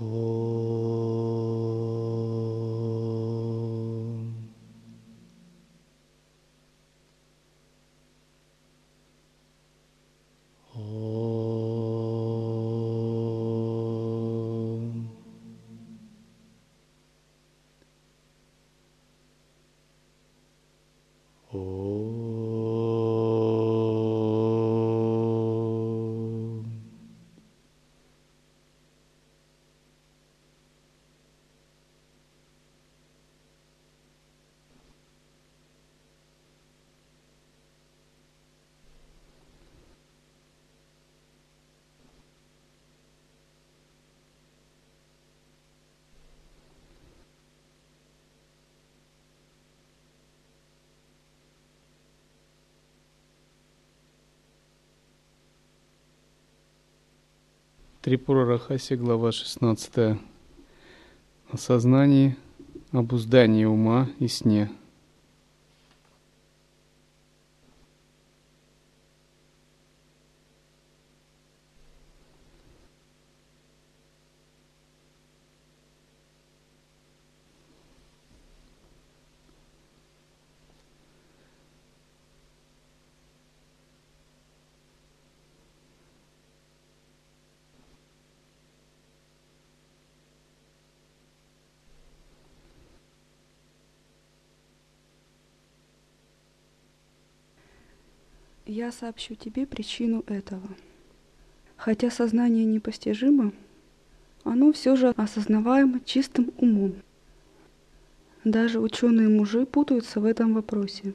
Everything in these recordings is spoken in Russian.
Oh. Трипура Рахаси, глава 16. О сознании, обуздании ума и сне. Я сообщу тебе причину этого. Хотя сознание непостижимо, оно все же осознаваемо чистым умом. Даже ученые мужи путаются в этом вопросе.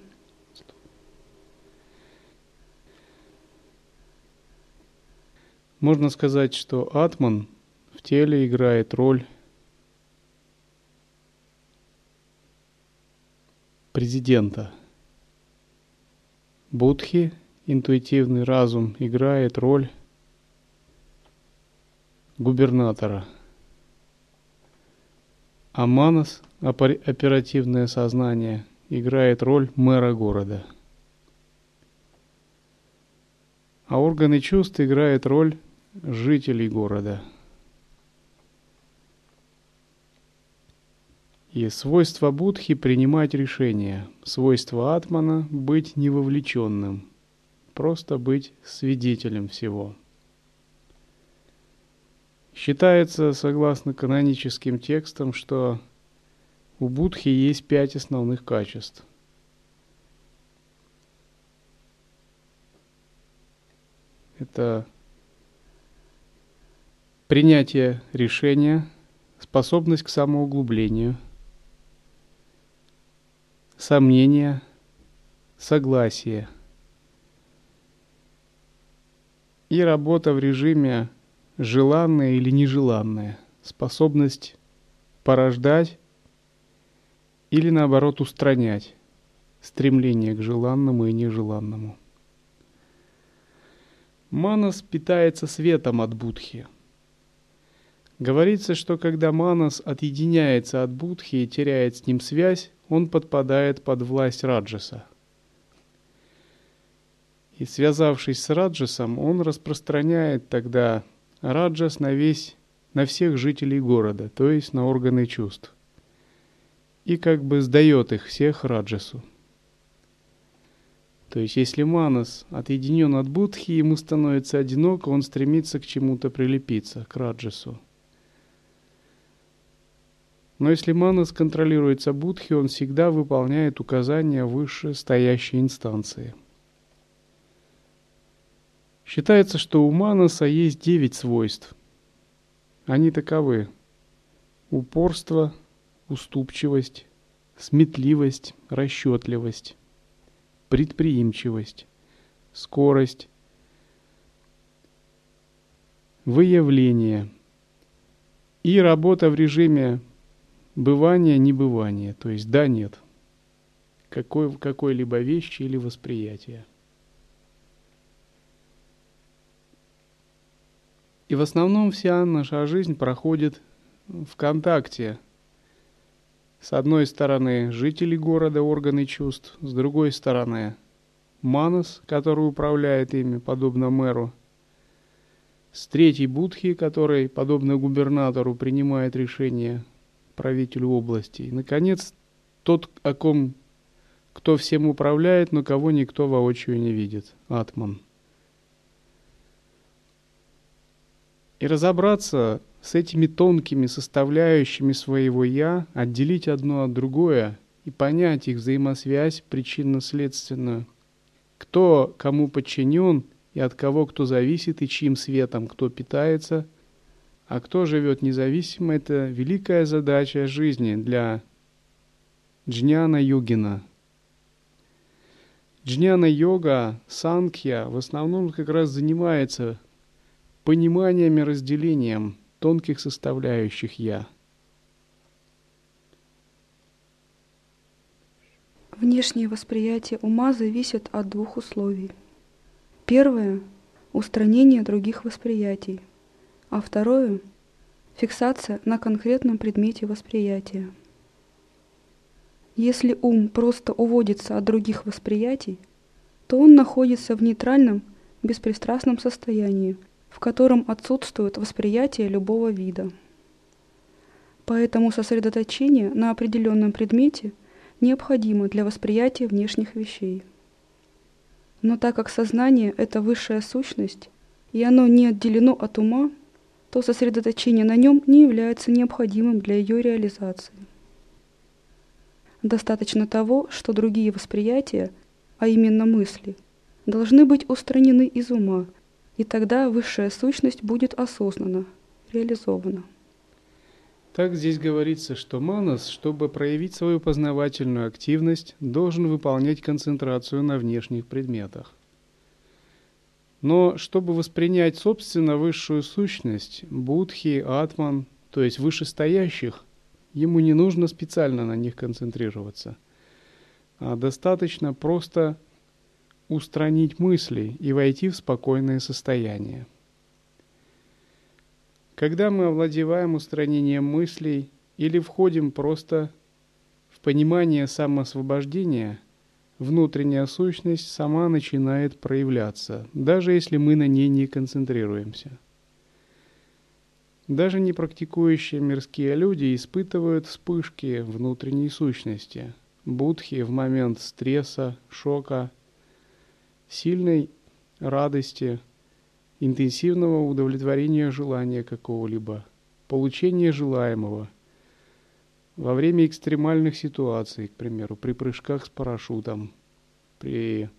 Можно сказать, что атман в теле играет роль президента. Будхи интуитивный разум играет роль губернатора. А манас, оперативное сознание, играет роль мэра города. А органы чувств играют роль жителей города. И свойство Будхи принимать решения, свойство Атмана быть невовлеченным – просто быть свидетелем всего. Считается, согласно каноническим текстам, что у Будхи есть пять основных качеств. Это принятие решения, способность к самоуглублению, сомнение, согласие – и работа в режиме желанная или нежеланная, способность порождать или наоборот устранять стремление к желанному и нежеланному. Манас питается светом от Будхи. Говорится, что когда Манас отъединяется от Будхи и теряет с ним связь, он подпадает под власть Раджаса – и связавшись с Раджасом, он распространяет тогда Раджас на весь, на всех жителей города, то есть на органы чувств. И как бы сдает их всех Раджасу. То есть, если Манас отъединен от Будхи, ему становится одиноко, он стремится к чему-то прилепиться, к Раджасу. Но если Манас контролируется Будхи, он всегда выполняет указания высшей стоящей инстанции – Считается, что у Манаса есть девять свойств. Они таковы. Упорство, уступчивость, сметливость, расчетливость, предприимчивость, скорость, выявление и работа в режиме бывания-небывания, то есть да-нет, какой, какой-либо вещи или восприятия. И в основном вся наша жизнь проходит в контакте. С одной стороны жители города, органы чувств, с другой стороны Манас, который управляет ими, подобно мэру. с третьей будхи, который, подобно губернатору, принимает решение правителю области. И, наконец, тот, о ком кто всем управляет, но кого никто воочию не видит. Атман. И разобраться с этими тонкими составляющими своего «я», отделить одно от другое и понять их взаимосвязь причинно-следственную. Кто кому подчинен и от кого кто зависит и чьим светом кто питается, а кто живет независимо, это великая задача жизни для Джняна Югина. Джняна йога, санкья в основном как раз занимается пониманием и разделением тонких составляющих «я». Внешнее восприятие ума зависит от двух условий. Первое – устранение других восприятий, а второе – фиксация на конкретном предмете восприятия. Если ум просто уводится от других восприятий, то он находится в нейтральном, беспристрастном состоянии – в котором отсутствует восприятие любого вида. Поэтому сосредоточение на определенном предмете необходимо для восприятия внешних вещей. Но так как сознание – это высшая сущность, и оно не отделено от ума, то сосредоточение на нем не является необходимым для ее реализации. Достаточно того, что другие восприятия, а именно мысли, должны быть устранены из ума – и тогда высшая сущность будет осознана, реализована. Так здесь говорится, что манас, чтобы проявить свою познавательную активность, должен выполнять концентрацию на внешних предметах. Но чтобы воспринять собственно высшую сущность, будхи, атман, то есть вышестоящих, ему не нужно специально на них концентрироваться, а достаточно просто устранить мысли и войти в спокойное состояние. Когда мы овладеваем устранением мыслей или входим просто в понимание самоосвобождения, внутренняя сущность сама начинает проявляться, даже если мы на ней не концентрируемся. Даже не практикующие мирские люди испытывают вспышки внутренней сущности, будхи в момент стресса, шока – сильной радости, интенсивного удовлетворения желания какого-либо, получения желаемого во время экстремальных ситуаций, к примеру, при прыжках с парашютом, при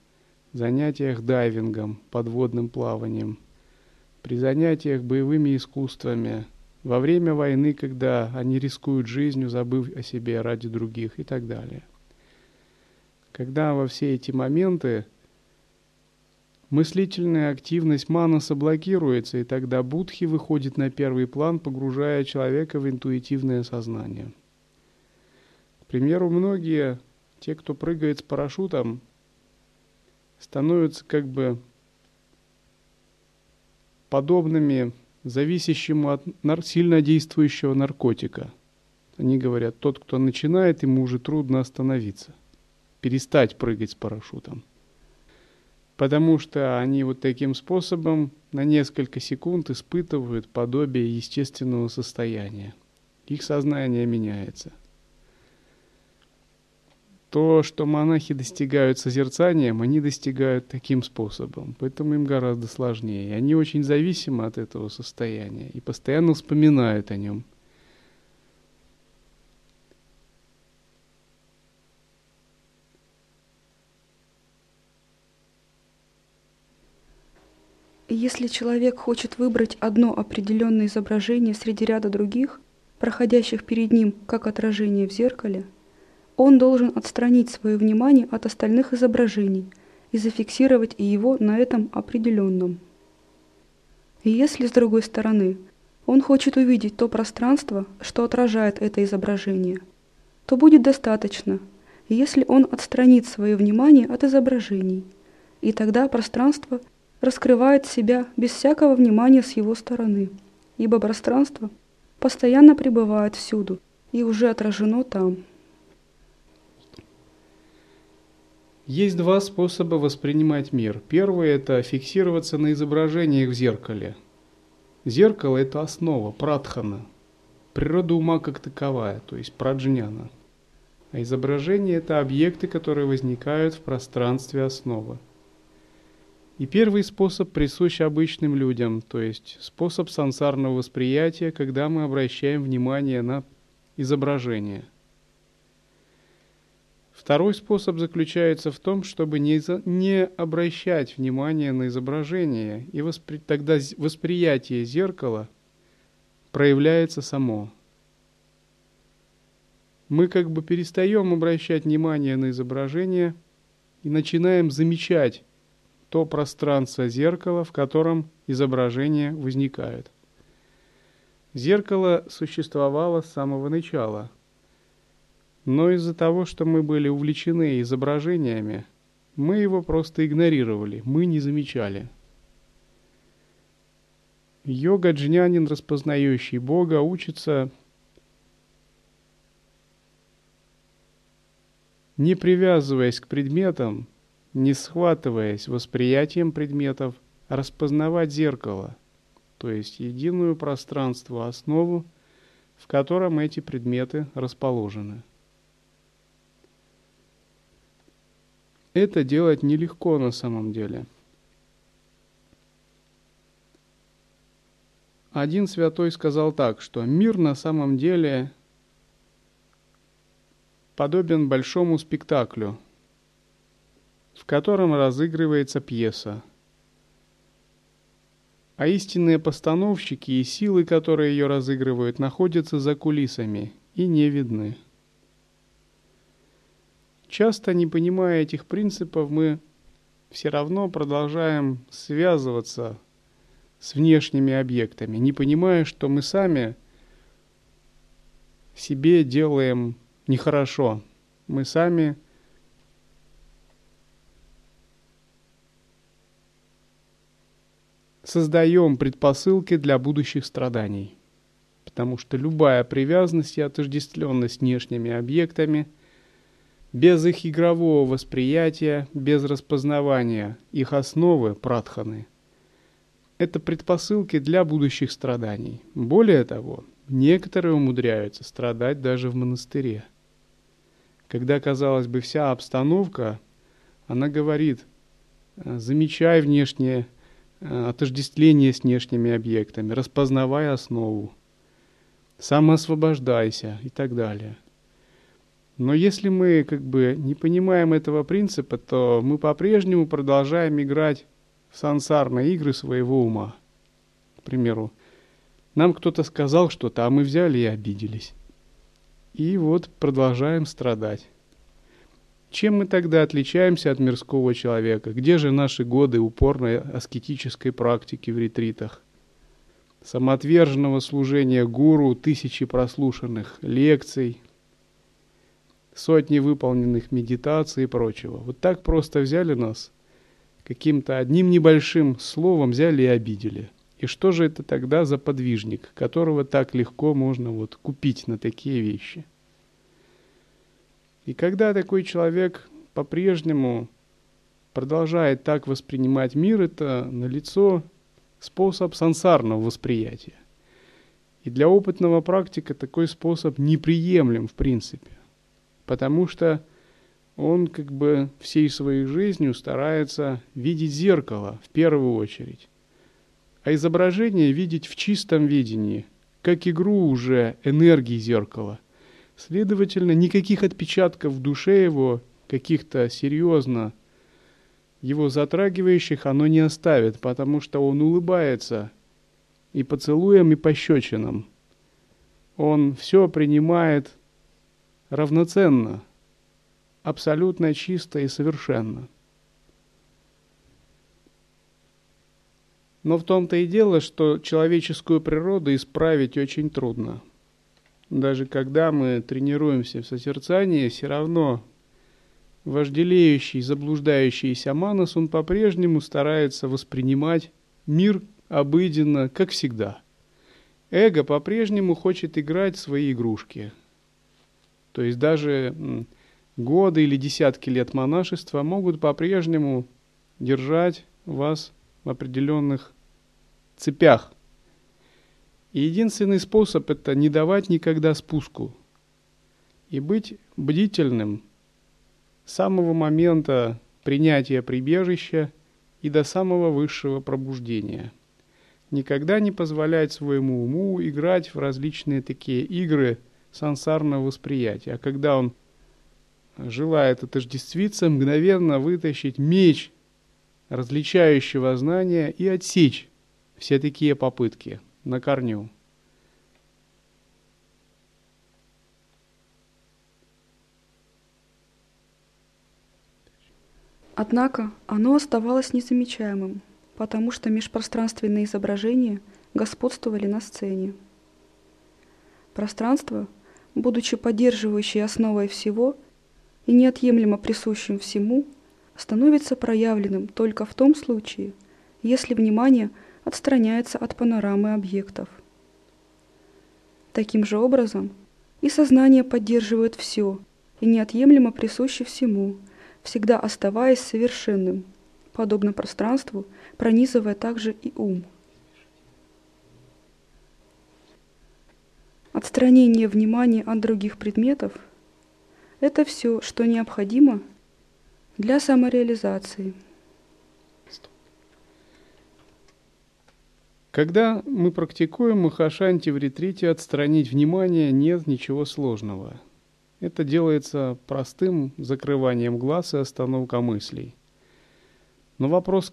занятиях дайвингом, подводным плаванием, при занятиях боевыми искусствами, во время войны, когда они рискуют жизнью, забыв о себе ради других и так далее. Когда во все эти моменты Мыслительная активность манаса блокируется, и тогда будхи выходит на первый план, погружая человека в интуитивное сознание. К примеру, многие, те, кто прыгает с парашютом, становятся как бы подобными зависящему от нар- сильно действующего наркотика. Они говорят, тот, кто начинает, ему уже трудно остановиться, перестать прыгать с парашютом потому что они вот таким способом на несколько секунд испытывают подобие естественного состояния. Их сознание меняется. То, что монахи достигают созерцанием, они достигают таким способом, поэтому им гораздо сложнее. Они очень зависимы от этого состояния и постоянно вспоминают о нем – Если человек хочет выбрать одно определенное изображение среди ряда других, проходящих перед ним как отражение в зеркале, он должен отстранить свое внимание от остальных изображений и зафиксировать и его на этом определенном. И если, с другой стороны, он хочет увидеть то пространство, что отражает это изображение, то будет достаточно, если он отстранит свое внимание от изображений, и тогда пространство – раскрывает себя без всякого внимания с его стороны, ибо пространство постоянно пребывает всюду и уже отражено там. Есть два способа воспринимать мир. Первый – это фиксироваться на изображениях в зеркале. Зеркало – это основа, прадхана, природа ума как таковая, то есть праджняна. А изображение – это объекты, которые возникают в пространстве основы. И первый способ присущ обычным людям, то есть способ сансарного восприятия, когда мы обращаем внимание на изображение. Второй способ заключается в том, чтобы не, за, не обращать внимание на изображение, и воспри, тогда восприятие зеркала проявляется само. Мы как бы перестаем обращать внимание на изображение и начинаем замечать то пространство зеркала, в котором изображение возникает. Зеркало существовало с самого начала, но из-за того, что мы были увлечены изображениями, мы его просто игнорировали, мы не замечали. Йога-джнянин, распознающий Бога, учится не привязываясь к предметам, не схватываясь восприятием предметов, распознавать зеркало, то есть единую пространство, основу, в котором эти предметы расположены. Это делать нелегко на самом деле. Один святой сказал так, что мир на самом деле подобен большому спектаклю – в котором разыгрывается пьеса. А истинные постановщики и силы, которые ее разыгрывают, находятся за кулисами и не видны. Часто, не понимая этих принципов, мы все равно продолжаем связываться с внешними объектами, не понимая, что мы сами себе делаем нехорошо. Мы сами создаем предпосылки для будущих страданий. Потому что любая привязанность и отождествленность внешними объектами, без их игрового восприятия, без распознавания их основы, пратханы, это предпосылки для будущих страданий. Более того, некоторые умудряются страдать даже в монастыре. Когда, казалось бы, вся обстановка, она говорит, замечай внешнее Э, отождествление с внешними объектами, распознавай основу, самоосвобождайся и так далее. Но если мы как бы не понимаем этого принципа, то мы по-прежнему продолжаем играть в сансарные игры своего ума. К примеру, нам кто-то сказал что-то, а мы взяли и обиделись. И вот продолжаем страдать. Чем мы тогда отличаемся от мирского человека? Где же наши годы упорной аскетической практики в ретритах? Самоотверженного служения гуру, тысячи прослушанных лекций, сотни выполненных медитаций и прочего. Вот так просто взяли нас, каким-то одним небольшим словом взяли и обидели. И что же это тогда за подвижник, которого так легко можно вот купить на такие вещи? И когда такой человек по-прежнему продолжает так воспринимать мир, это налицо способ сансарного восприятия. И для опытного практика такой способ неприемлем в принципе, потому что он как бы всей своей жизнью старается видеть зеркало в первую очередь, а изображение видеть в чистом видении, как игру уже энергии зеркала, Следовательно, никаких отпечатков в душе его, каких-то серьезно его затрагивающих, оно не оставит, потому что он улыбается и поцелуем, и пощечинам. Он все принимает равноценно, абсолютно чисто и совершенно. Но в том-то и дело, что человеческую природу исправить очень трудно – даже когда мы тренируемся в созерцании, все равно вожделеющий, заблуждающийся манас, он по-прежнему старается воспринимать мир обыденно, как всегда. Эго по-прежнему хочет играть в свои игрушки. То есть даже годы или десятки лет монашества могут по-прежнему держать вас в определенных цепях, И единственный способ – это не давать никогда спуску и быть бдительным с самого момента принятия прибежища и до самого высшего пробуждения. Никогда не позволять своему уму играть в различные такие игры сансарного восприятия. А когда он желает отождествиться, мгновенно вытащить меч различающего знания и отсечь все такие попытки на корню. Однако оно оставалось незамечаемым, потому что межпространственные изображения господствовали на сцене. Пространство, будучи поддерживающей основой всего и неотъемлемо присущим всему, становится проявленным только в том случае, если внимание отстраняется от панорамы объектов. Таким же образом, и сознание поддерживает все и неотъемлемо присуще всему – всегда оставаясь совершенным, подобно пространству, пронизывая также и ум. Отстранение внимания от других предметов – это все, что необходимо для самореализации. Когда мы практикуем Махашанти в ретрите, отстранить внимание нет ничего сложного – это делается простым закрыванием глаз и остановка мыслей. Но вопрос,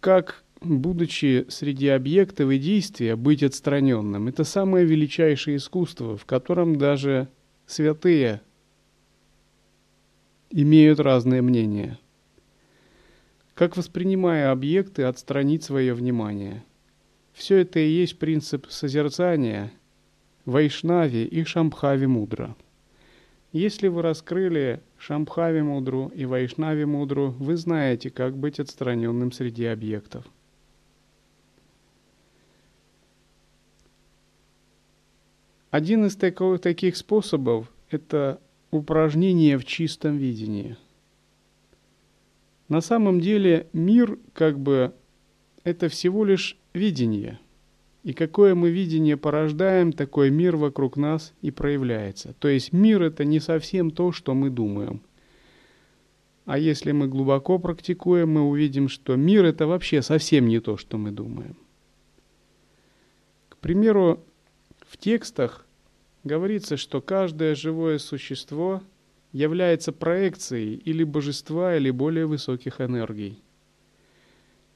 как, будучи среди объектов и действия, быть отстраненным, это самое величайшее искусство, в котором даже святые имеют разные мнения. Как воспринимая объекты, отстранить свое внимание. Все это и есть принцип созерцания Вайшнави и Шамбхави Мудра – если вы раскрыли Шамбхави Мудру и Вайшнави Мудру, вы знаете, как быть отстраненным среди объектов. Один из таких способов – это упражнение в чистом видении. На самом деле мир как бы это всего лишь видение – и какое мы видение порождаем, такой мир вокруг нас и проявляется. То есть мир это не совсем то, что мы думаем. А если мы глубоко практикуем, мы увидим, что мир это вообще совсем не то, что мы думаем. К примеру, в текстах говорится, что каждое живое существо является проекцией или божества, или более высоких энергий.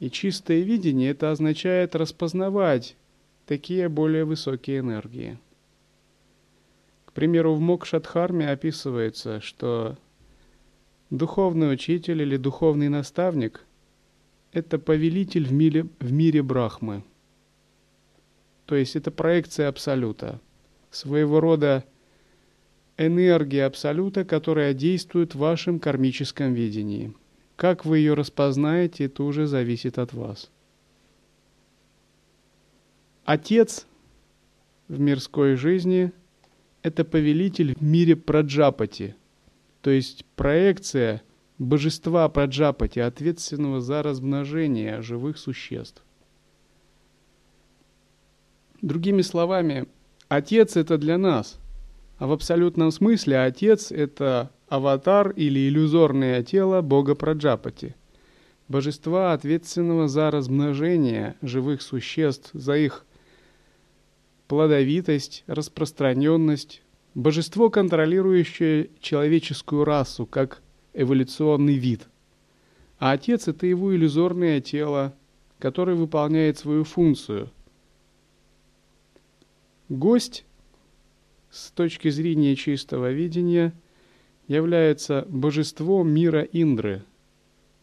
И чистое видение это означает распознавать такие более высокие энергии. К примеру, в Мокшадхарме описывается, что духовный учитель или духовный наставник – это повелитель в мире, в мире Брахмы. То есть это проекция Абсолюта, своего рода энергия Абсолюта, которая действует в вашем кармическом видении. Как вы ее распознаете, это уже зависит от вас. Отец в мирской жизни – это повелитель в мире Праджапати, то есть проекция божества Праджапати, ответственного за размножение живых существ. Другими словами, Отец – это для нас, а в абсолютном смысле Отец – это аватар или иллюзорное тело Бога Праджапати, божества, ответственного за размножение живых существ, за их плодовитость, распространенность, божество, контролирующее человеческую расу как эволюционный вид. А Отец – это его иллюзорное тело, которое выполняет свою функцию. Гость, с точки зрения чистого видения, является божеством мира Индры,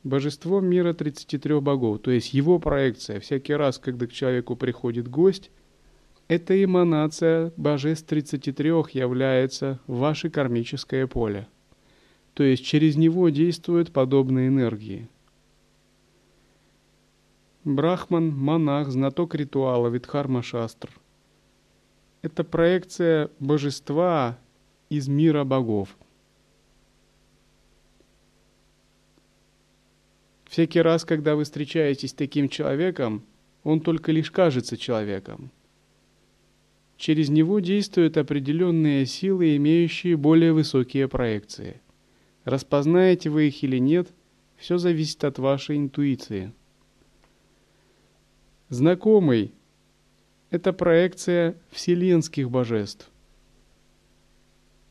божеством мира 33 богов, то есть его проекция. Всякий раз, когда к человеку приходит гость, эта эманация божеств 33 является ваше кармическое поле. То есть через него действуют подобные энергии. Брахман, монах, знаток ритуала, Видхарма Шастр. Это проекция божества из мира богов. Всякий раз, когда вы встречаетесь с таким человеком, он только лишь кажется человеком – Через него действуют определенные силы, имеющие более высокие проекции. Распознаете вы их или нет, все зависит от вашей интуиции. Знакомый – это проекция вселенских божеств.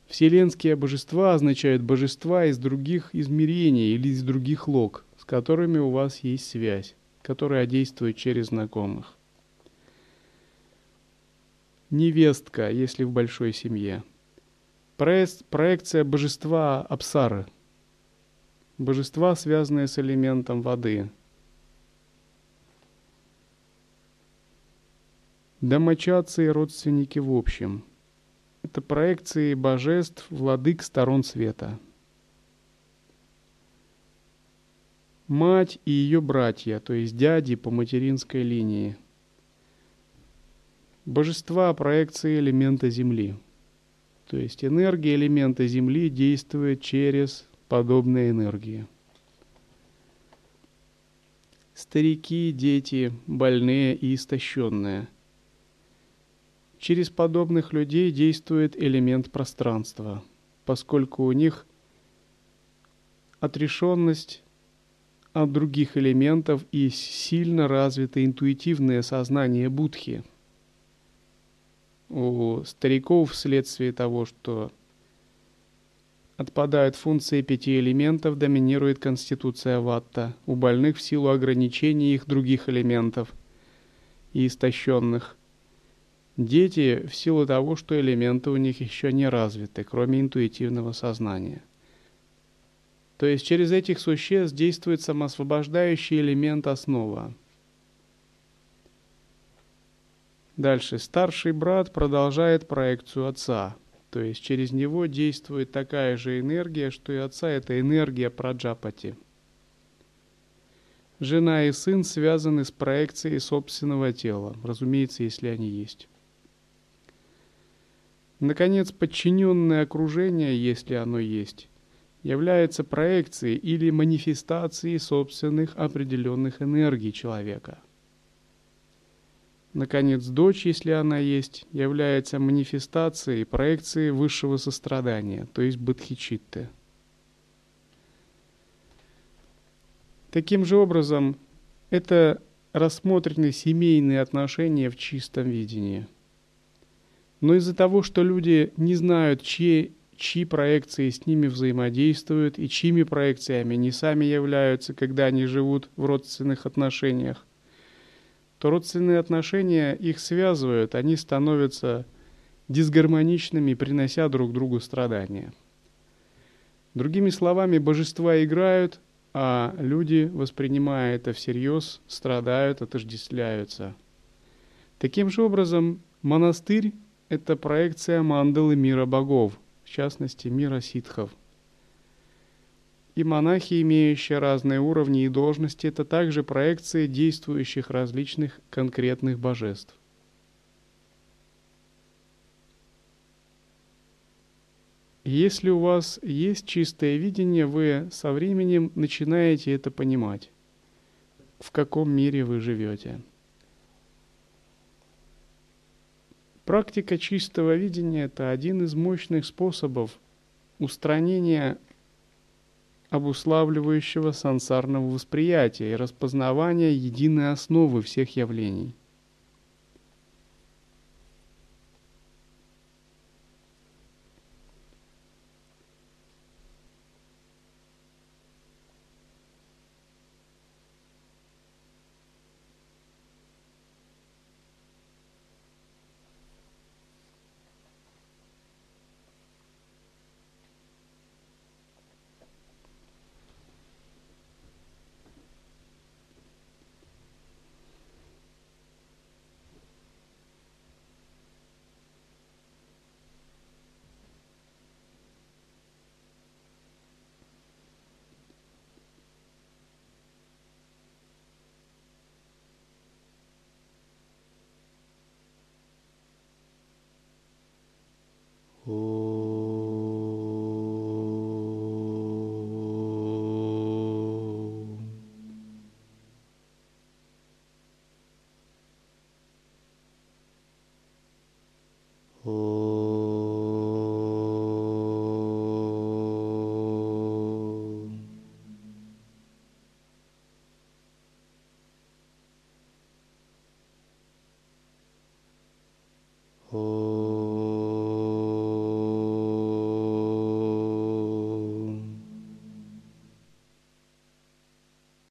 Вселенские божества означают божества из других измерений или из других лог, которыми у вас есть связь, которая действует через знакомых невестка, если в большой семье. Проекция божества Апсары. Божества, связанные с элементом воды. Домочадцы и родственники в общем. Это проекции божеств, владык сторон света. Мать и ее братья, то есть дяди по материнской линии – божества проекции элемента Земли. То есть энергия элемента Земли действует через подобные энергии. Старики, дети, больные и истощенные. Через подобных людей действует элемент пространства, поскольку у них отрешенность от других элементов и сильно развито интуитивное сознание Будхи – у стариков вследствие того, что отпадают функции пяти элементов, доминирует конституция ватта, у больных в силу ограничений их других элементов и истощенных. Дети в силу того, что элементы у них еще не развиты, кроме интуитивного сознания. То есть через этих существ действует самосвобождающий элемент основа, Дальше. Старший брат продолжает проекцию отца. То есть через него действует такая же энергия, что и отца. Это энергия праджапати. Жена и сын связаны с проекцией собственного тела, разумеется, если они есть. Наконец, подчиненное окружение, если оно есть, является проекцией или манифестацией собственных определенных энергий человека – Наконец, дочь, если она есть, является манифестацией проекцией высшего сострадания, то есть бодхичитты. Таким же образом, это рассмотрены семейные отношения в чистом видении. Но из-за того, что люди не знают, чьи, чьи проекции с ними взаимодействуют и чьими проекциями они сами являются, когда они живут в родственных отношениях, то родственные отношения их связывают, они становятся дисгармоничными, принося друг другу страдания. Другими словами, божества играют, а люди, воспринимая это всерьез, страдают, отождествляются. Таким же образом, монастырь – это проекция мандалы мира богов, в частности, мира ситхов – и монахи, имеющие разные уровни и должности, это также проекции действующих различных конкретных божеств. Если у вас есть чистое видение, вы со временем начинаете это понимать, в каком мире вы живете. Практика чистого видения – это один из мощных способов устранения обуславливающего сансарного восприятия и распознавания единой основы всех явлений.